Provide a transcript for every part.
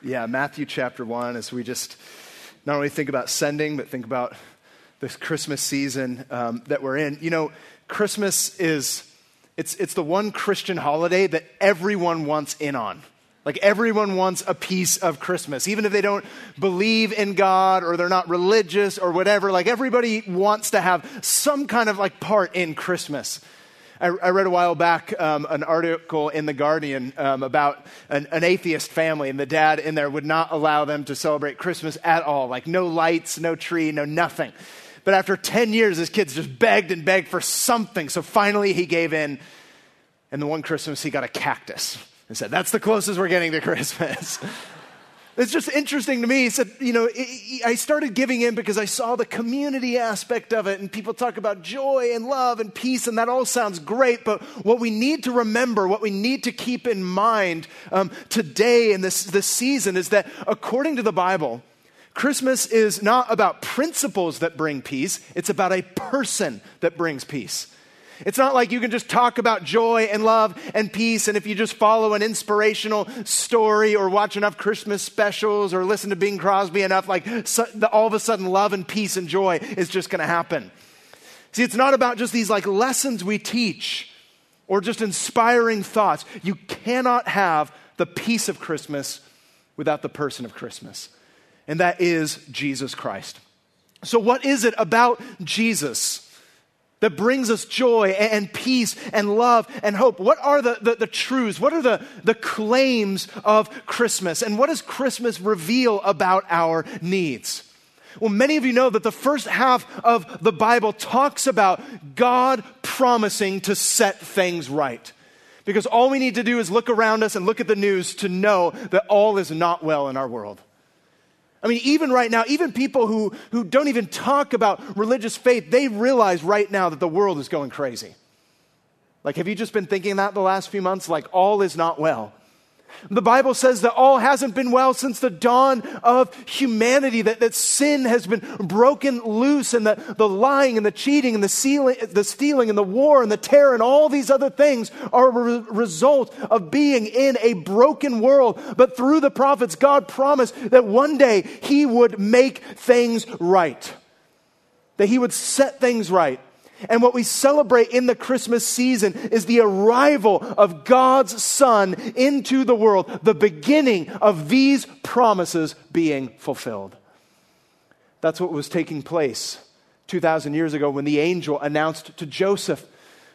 Yeah, Matthew chapter 1, as we just not only think about sending, but think about this Christmas season um, that we're in. You know, Christmas is, it's, it's the one Christian holiday that everyone wants in on. Like everyone wants a piece of Christmas, even if they don't believe in God or they're not religious or whatever. Like everybody wants to have some kind of like part in Christmas. I, I read a while back um, an article in The Guardian um, about an, an atheist family, and the dad in there would not allow them to celebrate Christmas at all like, no lights, no tree, no nothing. But after 10 years, his kids just begged and begged for something. So finally, he gave in. And the one Christmas, he got a cactus and said, That's the closest we're getting to Christmas. It's just interesting to me. He said, you know, I started giving in because I saw the community aspect of it, and people talk about joy and love and peace, and that all sounds great. But what we need to remember, what we need to keep in mind um, today in this, this season is that according to the Bible, Christmas is not about principles that bring peace, it's about a person that brings peace. It's not like you can just talk about joy and love and peace, and if you just follow an inspirational story or watch enough Christmas specials or listen to Bing Crosby enough, like so, the, all of a sudden love and peace and joy is just going to happen. See, it's not about just these like lessons we teach or just inspiring thoughts. You cannot have the peace of Christmas without the person of Christmas, and that is Jesus Christ. So, what is it about Jesus? That brings us joy and peace and love and hope? What are the, the, the, truths? What are the, the claims of Christmas? And what does Christmas reveal about our needs? Well, many of you know that the first half of the Bible talks about God promising to set things right. Because all we need to do is look around us and look at the news to know that all is not well in our world. I mean, even right now, even people who, who don't even talk about religious faith, they realize right now that the world is going crazy. Like, have you just been thinking that the last few months? Like, all is not well. The Bible says that all hasn't been well since the dawn of humanity, that, that sin has been broken loose, and the, the lying and the cheating and the, sealing, the stealing and the war and the terror and all these other things are a re- result of being in a broken world. But through the prophets, God promised that one day He would make things right, that He would set things right. And what we celebrate in the Christmas season is the arrival of God's Son into the world, the beginning of these promises being fulfilled. That's what was taking place 2,000 years ago when the angel announced to Joseph,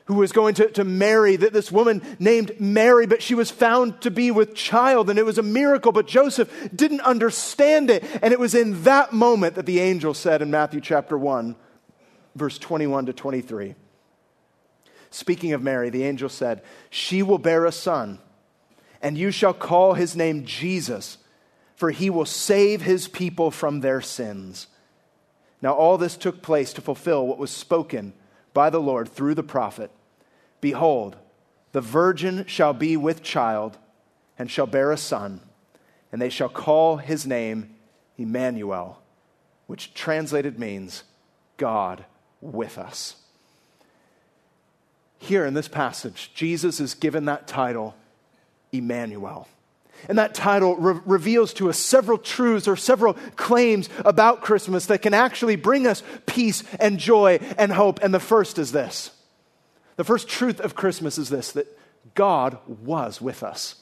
who was going to, to marry this woman named Mary, but she was found to be with child, and it was a miracle, but Joseph didn't understand it. And it was in that moment that the angel said in Matthew chapter 1, verse 21 to 23. Speaking of Mary, the angel said, She will bear a son, and you shall call his name Jesus, for he will save his people from their sins. Now, all this took place to fulfill what was spoken by the Lord through the prophet Behold, the virgin shall be with child and shall bear a son, and they shall call his name Emmanuel, which translated means God with us. Here in this passage, Jesus is given that title, Emmanuel. And that title re- reveals to us several truths or several claims about Christmas that can actually bring us peace and joy and hope. And the first is this the first truth of Christmas is this that God was with us.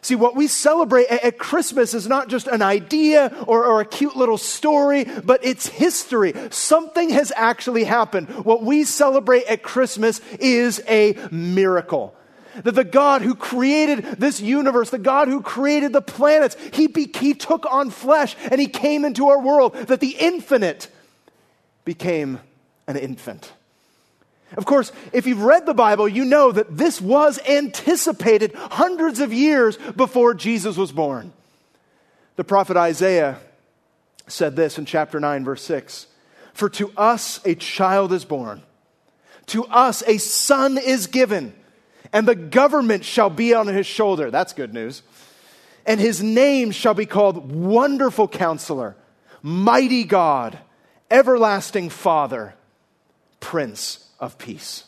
See, what we celebrate at Christmas is not just an idea or, or, a cute little story, but it's history. Something has actually happened. What we celebrate at Christmas is a miracle. That the God who created this universe, the God who created the planets, he, be, he took on flesh and he came into our world, that the infinite became an infant. Of course, if you've read the Bible, you know that this was anticipated hundreds of years before Jesus was born. The prophet Isaiah said this in chapter 9, verse 6 For to us a child is born, to us a son is given, and the government shall be on his shoulder. That's good news. And his name shall be called Wonderful Counselor, Mighty God, Everlasting Father, Prince of peace.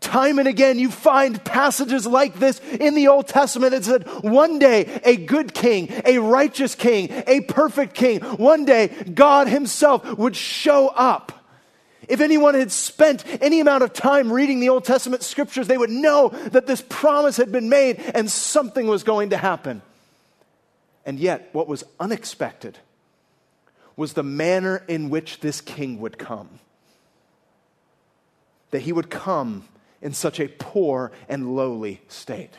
time and again, you find passages like this in the Old Testament that said, one day a good king, a righteous king, a perfect king, one day God Himself would show up. If anyone had spent any amount of time reading the Old Testament scriptures, they would know that this promise had been made and something was going to happen. And yet, what was unexpected was the manner in which this king would come. That he would come in such a poor and lowly state.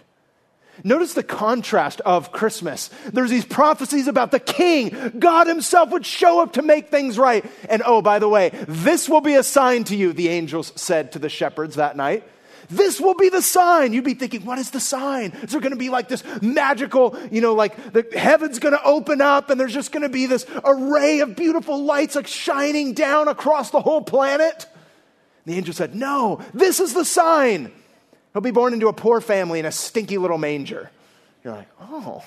Notice the contrast of Christmas. There's these prophecies about the king. God himself would show up to make things right. And oh, by the way, this will be a sign to you, the angels said to the shepherds that night. This will be the sign. You'd be thinking, what is the sign? Is there going to be like this magical, you know, like the heaven's going to open up and there's just going to be this array of beautiful lights like shining down across the whole planet? And the angel said, no, this is the sign. He'll be born into a poor family in a stinky little manger. You're like, oh,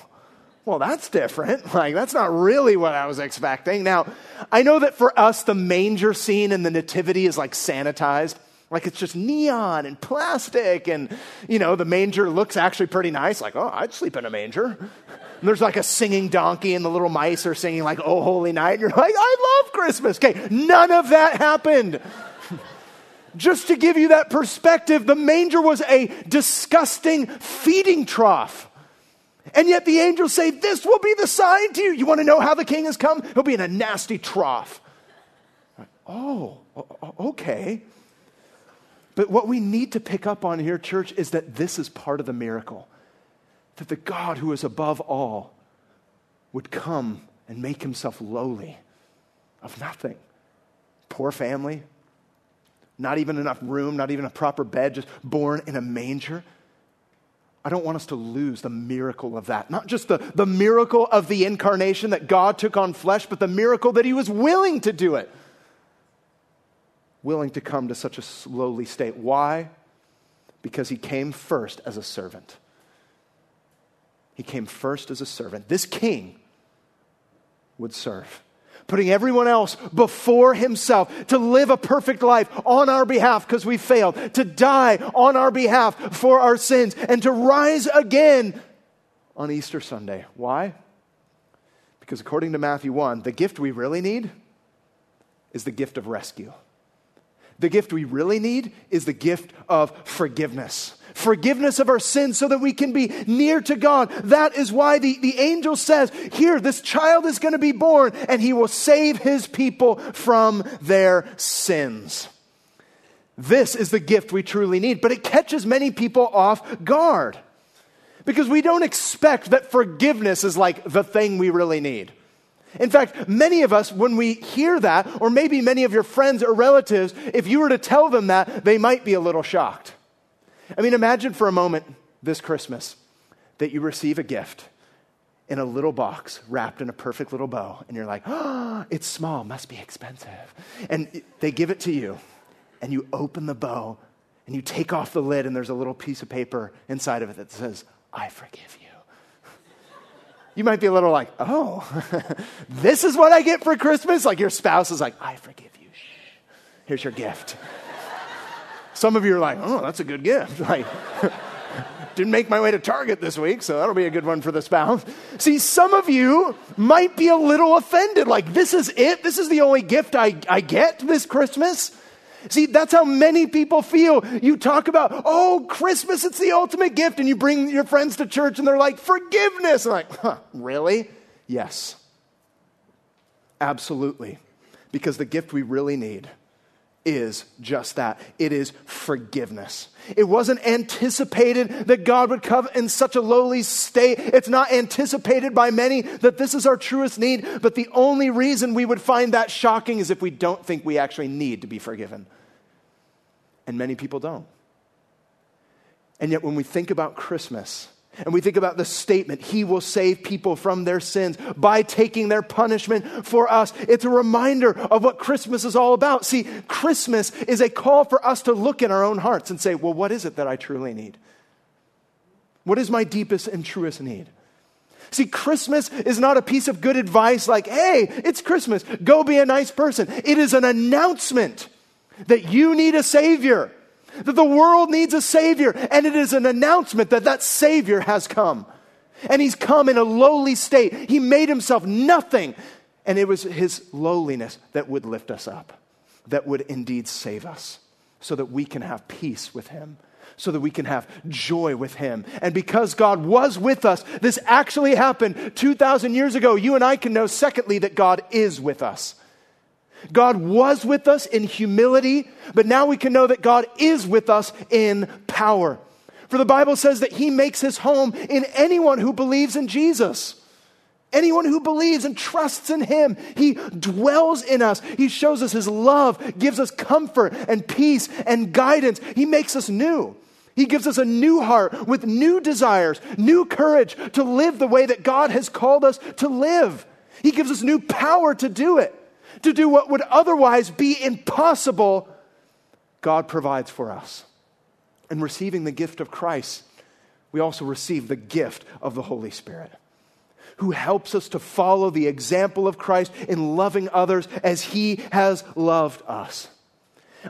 well, that's different. Like, that's not really what I was expecting. Now, I know that for us, the manger scene in the Nativity is like sanitized. Like it's just neon and plastic, and you know, the manger looks actually pretty nice. Like, oh, I'd sleep in a manger. And there's like a singing donkey, and the little mice are singing, like, Oh, Holy Night. And you're like, I love Christmas. Okay, none of that happened. Just to give you that perspective, the manger was a disgusting feeding trough. And yet the angels say, This will be the sign to you. You want to know how the king has come? He'll be in a nasty trough. Oh, okay. But what we need to pick up on here, church, is that this is part of the miracle. That the God who is above all would come and make himself lowly of nothing. Poor family, not even enough room, not even a proper bed, just born in a manger. I don't want us to lose the miracle of that. Not just the, the miracle of the incarnation that God took on flesh, but the miracle that he was willing to do it willing to come to such a lowly state. Why? Because he came first as a servant. He came first as a servant. This king would serve, putting everyone else before himself to live a perfect life on our behalf because we failed, to die on our behalf for our sins, and to rise again on Easter Sunday. Why? Because according to Matthew 1, the gift we really need is the gift of rescue. The gift we really need is the gift of forgiveness. Forgiveness of our sins so that we can be near to God. That is why the, the angel says, Here, this child is going to be born and he will save his people from their sins. This is the gift we truly need, but it catches many people off guard because we don't expect that forgiveness is like the thing we really need. In fact, many of us, when we hear that, or maybe many of your friends or relatives, if you were to tell them that, they might be a little shocked. I mean, imagine for a moment this Christmas that you receive a gift in a little box wrapped in a perfect little bow, and you're like, oh, it's small, must be expensive. And they give it to you, and you open the bow, and you take off the lid, and there's a little piece of paper inside of it that says, I forgive you you might be a little like, oh, this is what I get for Christmas? Like your spouse is like, I forgive you. Here's your gift. Some of you are like, oh, that's a good gift. Like, didn't make my way to Target this week, so that'll be a good one for the spouse. See, some of you might be a little offended. Like, this is it? This is the only gift I, I get this Christmas? See, that's how many people feel. You talk about, oh, Christmas, it's the ultimate gift, and you bring your friends to church and they're like, forgiveness. I'm like, huh, really? Yes. Absolutely. Because the gift we really need is just that it is forgiveness. It wasn't anticipated that God would come in such a lowly state. It's not anticipated by many that this is our truest need, but the only reason we would find that shocking is if we don't think we actually need to be forgiven. And many people don't. And yet, when we think about Christmas, and we think about the statement, He will save people from their sins by taking their punishment for us. It's a reminder of what Christmas is all about. See, Christmas is a call for us to look in our own hearts and say, well, what is it that I truly need? What is my deepest and truest need? See, Christmas is not a piece of good advice like, hey, it's Christmas, go be a nice person. It is an announcement that you need a Savior that the world needs a Savior, and it is an announcement that that Savior has come. And He's come in a lowly state. He made Himself nothing, and it was His lowliness that would lift us up, that would indeed save us, so that we can have peace with Him so that we can have joy with Him. And because God was with us, this actually happened 2,000 years ago. You and I can know, secondly, that God is with us. God was with us in humility, but now we can know that God is with us in power. For the Bible says that He makes His home in anyone who believes in Jesus. Anyone who believes and trusts in Him, He dwells in us. He shows us His love, gives us comfort and peace and guidance. He makes us new. He gives us a new heart with new desires, new courage to live the way that God has called us to live. He gives us new power to do it to do what would otherwise be impossible, God provides for us. And receiving the gift of Christ, we also receive the gift of the Holy Spirit, who helps us to follow the example of Christ in loving others as he has loved us.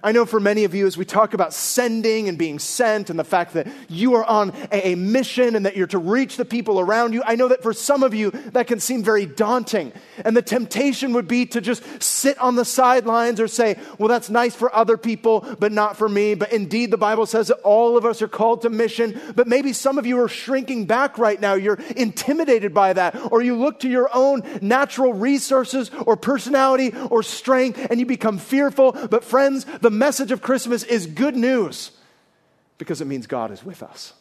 I know for many of you, as we talk about sending and being sent and the fact that you are on a, mission and that you're to reach the people around you, I know that for some of you, that can seem very daunting. And the temptation would be to just sit on the sidelines or say, well, that's nice for other people, but not for me. But indeed, the Bible says that all of us are called to mission. But maybe some of you are shrinking back right now. You're intimidated by that. Or you look to your own natural resources or personality or strength and you become fearful. But friends, the message of Christmas is good news because it means God is with us.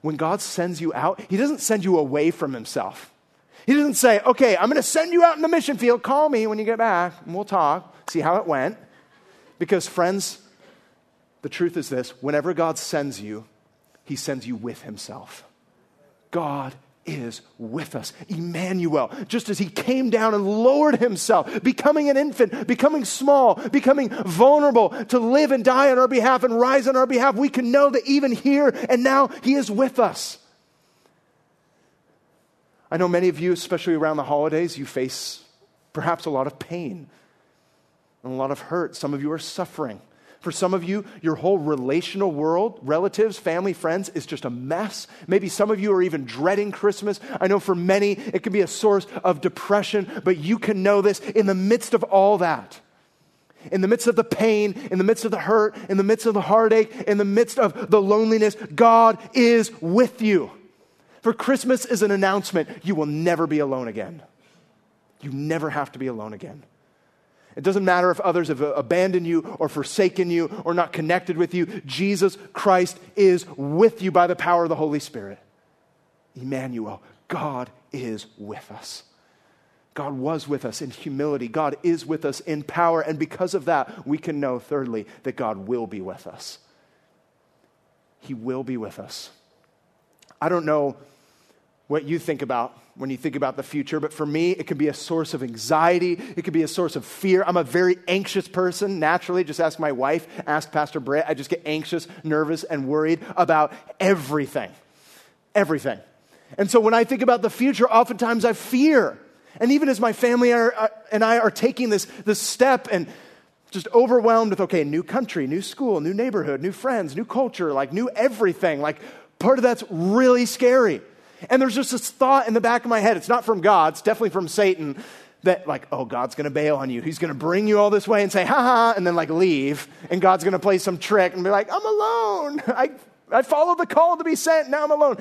When God sends you out, He doesn't send you away from Himself. He doesn't say, okay, I'm going to send you out in the mission field. Call me when you get back and we'll talk, see how it went. Because, friends, the truth is this whenever God sends you, He sends you with Himself. God is with us. Emmanuel, just as he came down and lowered himself, becoming an infant, becoming small, becoming vulnerable to live and die on our behalf and rise on our behalf, we can know that even here and now he is with us. I know many of you, especially around the holidays, you face perhaps a lot of pain and a lot of hurt. Some of you are suffering. For some of you, your whole relational world, relatives, family, friends, is just a mess. Maybe some of you are even dreading Christmas. I know for many, it can be a source of depression, but you can know this in the midst of all that. In the midst of the pain, in the midst of the hurt, in the midst of the heartache, in the midst of the loneliness, God is with you. For Christmas is an announcement you will never be alone again. You never have to be alone again. It doesn't matter if others have uh, abandoned you or forsaken you or not connected with you. Jesus Christ is with you by the power of the Holy Spirit. Emmanuel, God is with us. God was with us in humility. God is with us in power. And because of that, we can know, thirdly, that God will be with us. He will be with us. I don't know what you think about when you think about the future, but for me, it can be a source of anxiety. It could be a source of fear. I'm a very anxious person naturally. Just ask my wife, ask Pastor Brett. I just get anxious, nervous, and worried about everything. Everything. And so when I think about the future, oftentimes I fear. And even as my family are, uh, and I are taking this, this step and just overwhelmed with, okay, new country, new school, new neighborhood, new friends, new culture, like new everything, like part of that's really scary. And there's just this thought in the back of my head. It's not from God, it's definitely from Satan that, like, oh, God's going to bail on you. He's going to bring you all this way and say, ha ha, and then, like, leave. And God's going to play some trick and be like, I'm alone. I, I followed the call to be sent. Now I'm alone.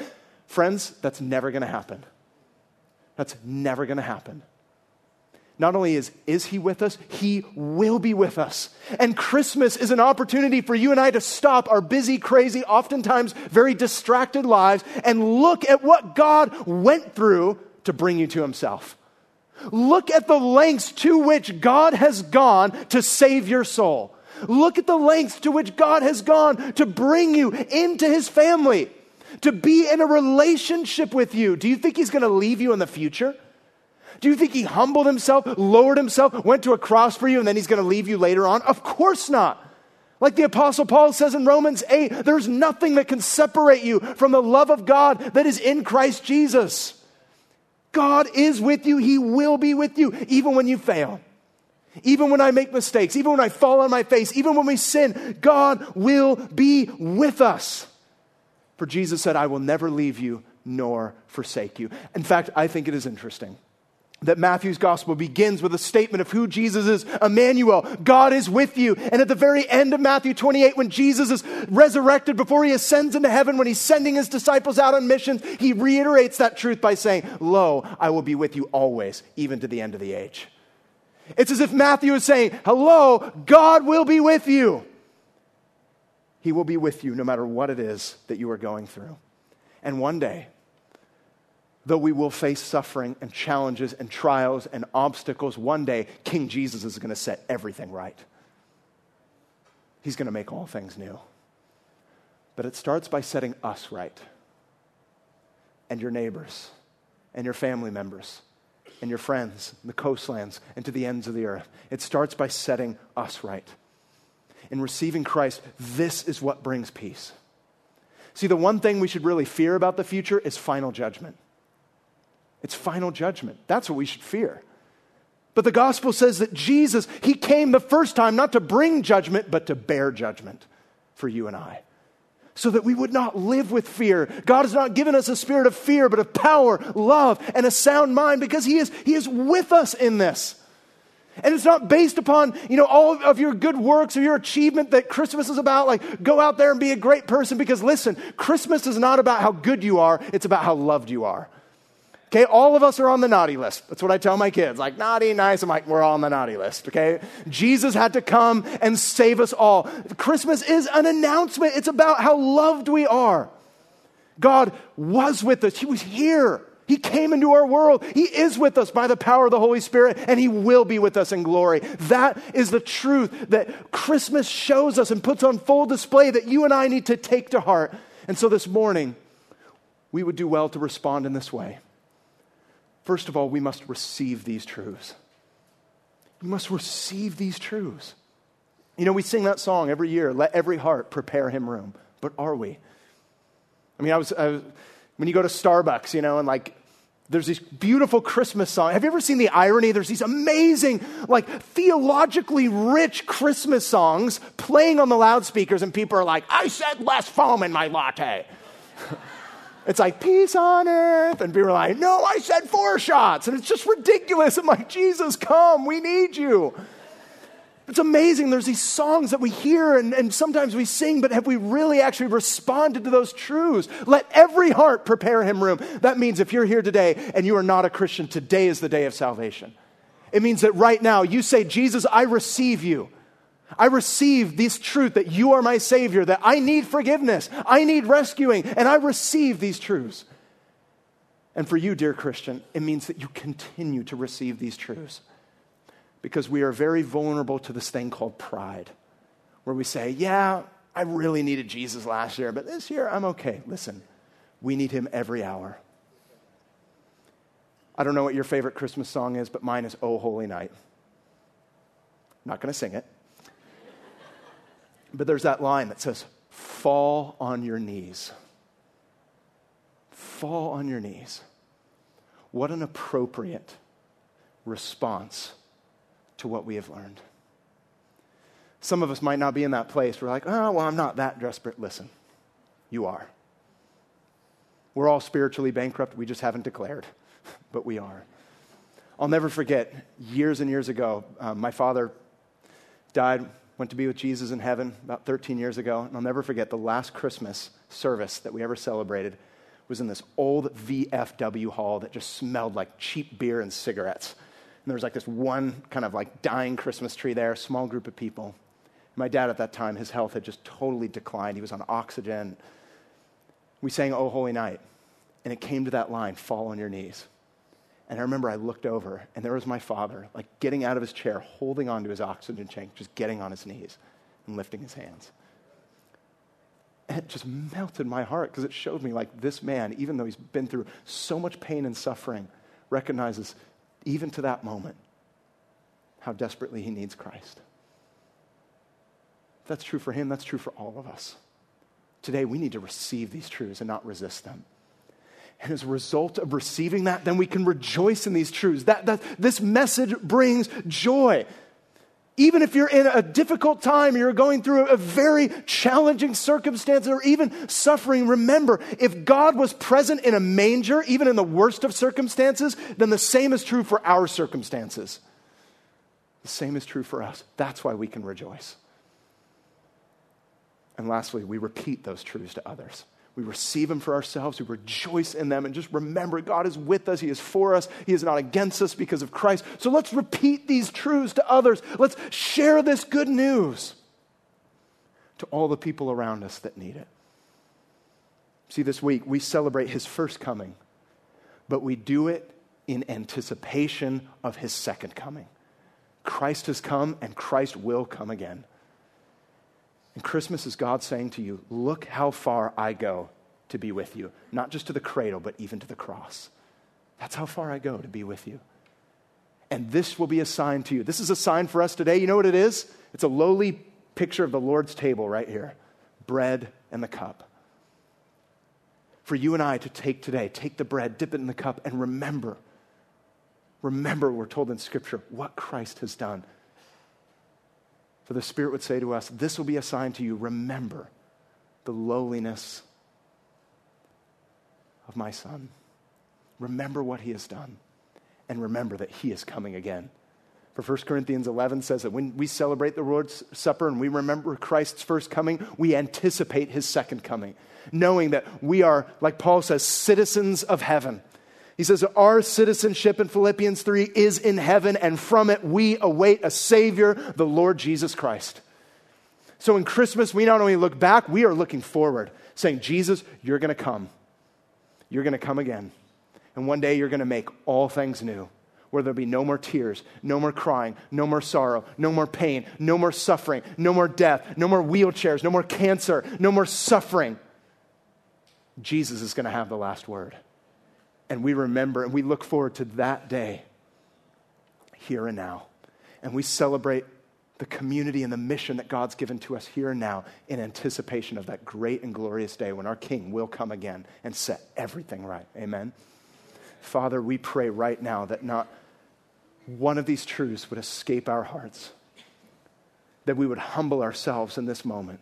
Friends, that's never going to happen. That's never going to happen. Not only is, is he with us, he will be with us. And Christmas is an opportunity for you and I to stop our busy, crazy, oftentimes very distracted lives and look at what God went through to bring you to himself. Look at the lengths to which God has gone to save your soul. Look at the lengths to which God has gone to bring you into his family, to be in a relationship with you. Do you think he's going to leave you in the future? Do you think he humbled himself, lowered himself, went to a cross for you, and then he's going to leave you later on? Of course not. Like the Apostle Paul says in Romans 8, there's nothing that can separate you from the love of God that is in Christ Jesus. God is with you, He will be with you, even when you fail, Even when I make mistakes, even when I fall on my face, even when we sin, God will be with us. For Jesus said, I will never leave you nor forsake you. In fact, I think it is interesting that Matthew's gospel begins with a statement of who Jesus is Emmanuel, God is with you. And at the very end of Matthew 28, when Jesus is resurrected, before he ascends into heaven, when he's sending his disciples out on missions, he reiterates that truth by saying, Lo, I will be with you always, even to the end of the age. It's as if Matthew is saying, Hello, God will be with you. He will be with you no matter what it is that you are going through. And one day, though we will face suffering and challenges and trials and obstacles, one day King Jesus is going to set everything right. He's going to make all things new. But it starts by setting us right, and your neighbors, and your family members, and your friends, and the coastlands, and to the ends of the earth. It starts by setting us right. In receiving Christ, this is what brings peace. See, the one thing we should really fear about the future is final judgment. It's final judgment. That's what we should fear. But the gospel says that Jesus, he came the first time not to bring judgment, but to bear judgment for you and I. So that we would not live with fear. God has not given us a spirit of fear, but of power, love, and a sound mind because he is, he is with us in this. And it's not based upon, you know, all of your good works or your achievement that Christmas is about. Like, go out there and be a great person because listen, Christmas is not about how good you are, it's about how loved you are. Okay, all of us are on the naughty list. That's what I tell my kids. Like, naughty, nice. I'm like, we're all on the naughty list. Okay? Jesus had to come and save us all. Christmas is an announcement, it's about how loved we are. God was with us, He was here. He came into our world. He is with us by the power of the Holy Spirit, and He will be with us in glory. That is the truth that Christmas shows us and puts on full display that you and I need to take to heart. And so this morning, we would do well to respond in this way. First of all, we must receive these truths. We must receive these truths. You know, we sing that song every year, let every heart prepare him room. But are we? I mean, I was, I was when you go to Starbucks, you know, and like there's these beautiful Christmas songs. Have you ever seen the irony? There's these amazing, like theologically rich Christmas songs playing on the loudspeakers, and people are like, I said less foam in my latte. It's like peace on earth. And people are like, no, I said four shots. And it's just ridiculous. I'm like, Jesus, come, we need you. It's amazing. There's these songs that we hear and, and sometimes we sing, but have we really actually responded to those truths? Let every heart prepare him room. That means if you're here today and you are not a Christian, today is the day of salvation. It means that right now you say, Jesus, I receive you. I receive this truth that you are my Savior, that I need forgiveness, I need rescuing, and I receive these truths. And for you, dear Christian, it means that you continue to receive these truths because we are very vulnerable to this thing called pride, where we say, Yeah, I really needed Jesus last year, but this year I'm okay. Listen, we need him every hour. I don't know what your favorite Christmas song is, but mine is Oh Holy Night. I'm not going to sing it. But there's that line that says, fall on your knees. Fall on your knees. What an appropriate response to what we have learned. Some of us might not be in that place. We're like, oh, well, I'm not that desperate. Listen, you are. We're all spiritually bankrupt. We just haven't declared, but we are. I'll never forget years and years ago, um, my father died went to be with Jesus in heaven about 13 years ago. And I'll never forget the last Christmas service that we ever celebrated was in this old VFW hall that just smelled like cheap beer and cigarettes. And there was like this one kind of like dying Christmas tree there, small group of people. My dad at that time, his health had just totally declined. He was on oxygen. We sang Oh Holy Night, and it came to that line, fall on your knees. And I remember I looked over, and there was my father, like getting out of his chair, holding onto his oxygen tank, just getting on his knees and lifting his hands. And it just melted my heart because it showed me, like, this man, even though he's been through so much pain and suffering, recognizes, even to that moment, how desperately he needs Christ. That's true for him, that's true for all of us. Today, we need to receive these truths and not resist them. And as a result of receiving that, then we can rejoice in these truths. That, that this message brings joy. Even if you're in a difficult time, you're going through a very challenging circumstance or even suffering, remember, if God was present in a manger, even in the worst of circumstances, then the same is true for our circumstances. The same is true for us. That's why we can rejoice. And lastly, we repeat those truths to others. We receive them for ourselves. We rejoice in them and just remember God is with us. He is for us. He is not against us because of Christ. So let's repeat these truths to others. Let's share this good news to all the people around us that need it. See, this week we celebrate his first coming, but we do it in anticipation of his second coming. Christ has come and Christ will come again. And Christmas is God saying to you, Look how far I go to be with you, not just to the cradle, but even to the cross. That's how far I go to be with you. And this will be a sign to you. This is a sign for us today. You know what it is? It's a lowly picture of the Lord's table right here bread and the cup. For you and I to take today, take the bread, dip it in the cup, and remember. Remember, we're told in Scripture, what Christ has done for the Spirit would say to us, This will be a sign to you. Remember the lowliness of my Son. Remember what he has done. And remember that he is coming again. For 1 Corinthians 11 says that when we celebrate the Lord's Supper and we remember Christ's first coming, we anticipate his second coming, knowing that we are, like Paul says, citizens of heaven he says, Our citizenship in Philippians 3 is in heaven, and from it we await a Savior, the Lord Jesus Christ. So in Christmas, we not only look back, we are looking forward, saying, Jesus, you're going to come. You're going to come again. And one day you're going to make all things new, where there'll be no more tears, no more crying, no more sorrow, no more pain, no more suffering, no more death, no more wheelchairs, no more cancer, no more suffering. Jesus is going to have the last word and we remember and we look forward to that day here and now. And we celebrate the community and the mission that God's given to us here and now in anticipation of that great and glorious day when our King will come again and set everything right. Amen. Father, we pray right now that not one of these truths would escape our hearts, that we would humble ourselves in this moment,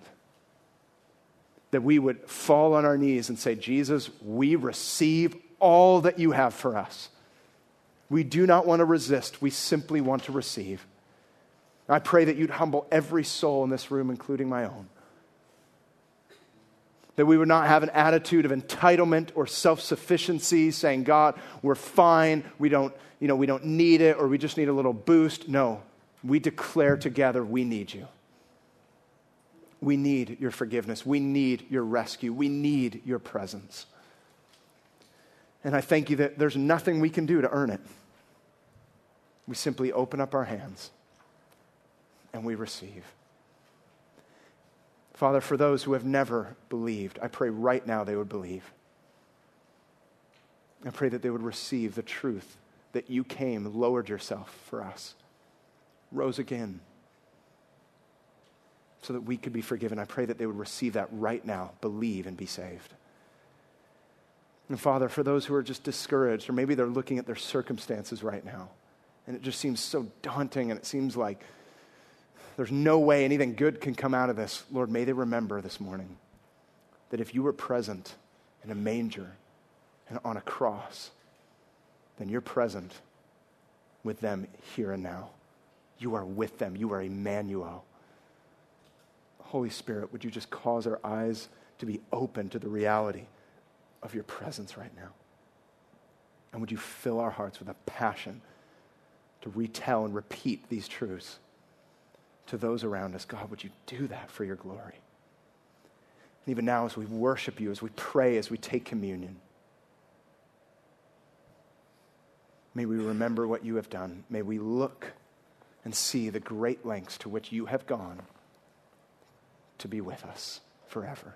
that we would fall on our knees and say, Jesus, we receive all that you have for us. We do not want to resist, we simply want to receive. I pray that you'd humble every soul in this room, including my own. That we would not have an attitude of entitlement or self sufficiency, saying, God, we're fine, we don't, you know, we don't need it, or we just need a little boost. No, we declare together we need you. We need your forgiveness. We need your rescue. We need your presence. And I thank you that there's nothing we can do to earn it. We simply open up our hands and we receive. Father, for those who have never believed, I pray right now they would believe. I pray that they would receive the truth that you came, lowered yourself for us, rose again, so that we could be forgiven. I pray that they would receive that right now, believe, and be saved. And Father, for those who are just discouraged, or maybe they're looking at their circumstances right now, and it just seems so daunting, and it seems like there's no way anything good can come out of this, Lord, may they remember this morning that if you were present in a manger and on a cross, then you're present with them here and now. You are with them. You are Emmanuel. Holy Spirit, would you just cause our eyes to be open to the reality? Of your presence right now. And would you fill our hearts with a passion to retell and repeat these truths to those around us? God, would you do that for your glory? And even now, as we worship you, as we pray, as we take communion, may we remember what you have done. May we look and see the great lengths to which you have gone to be with us forever.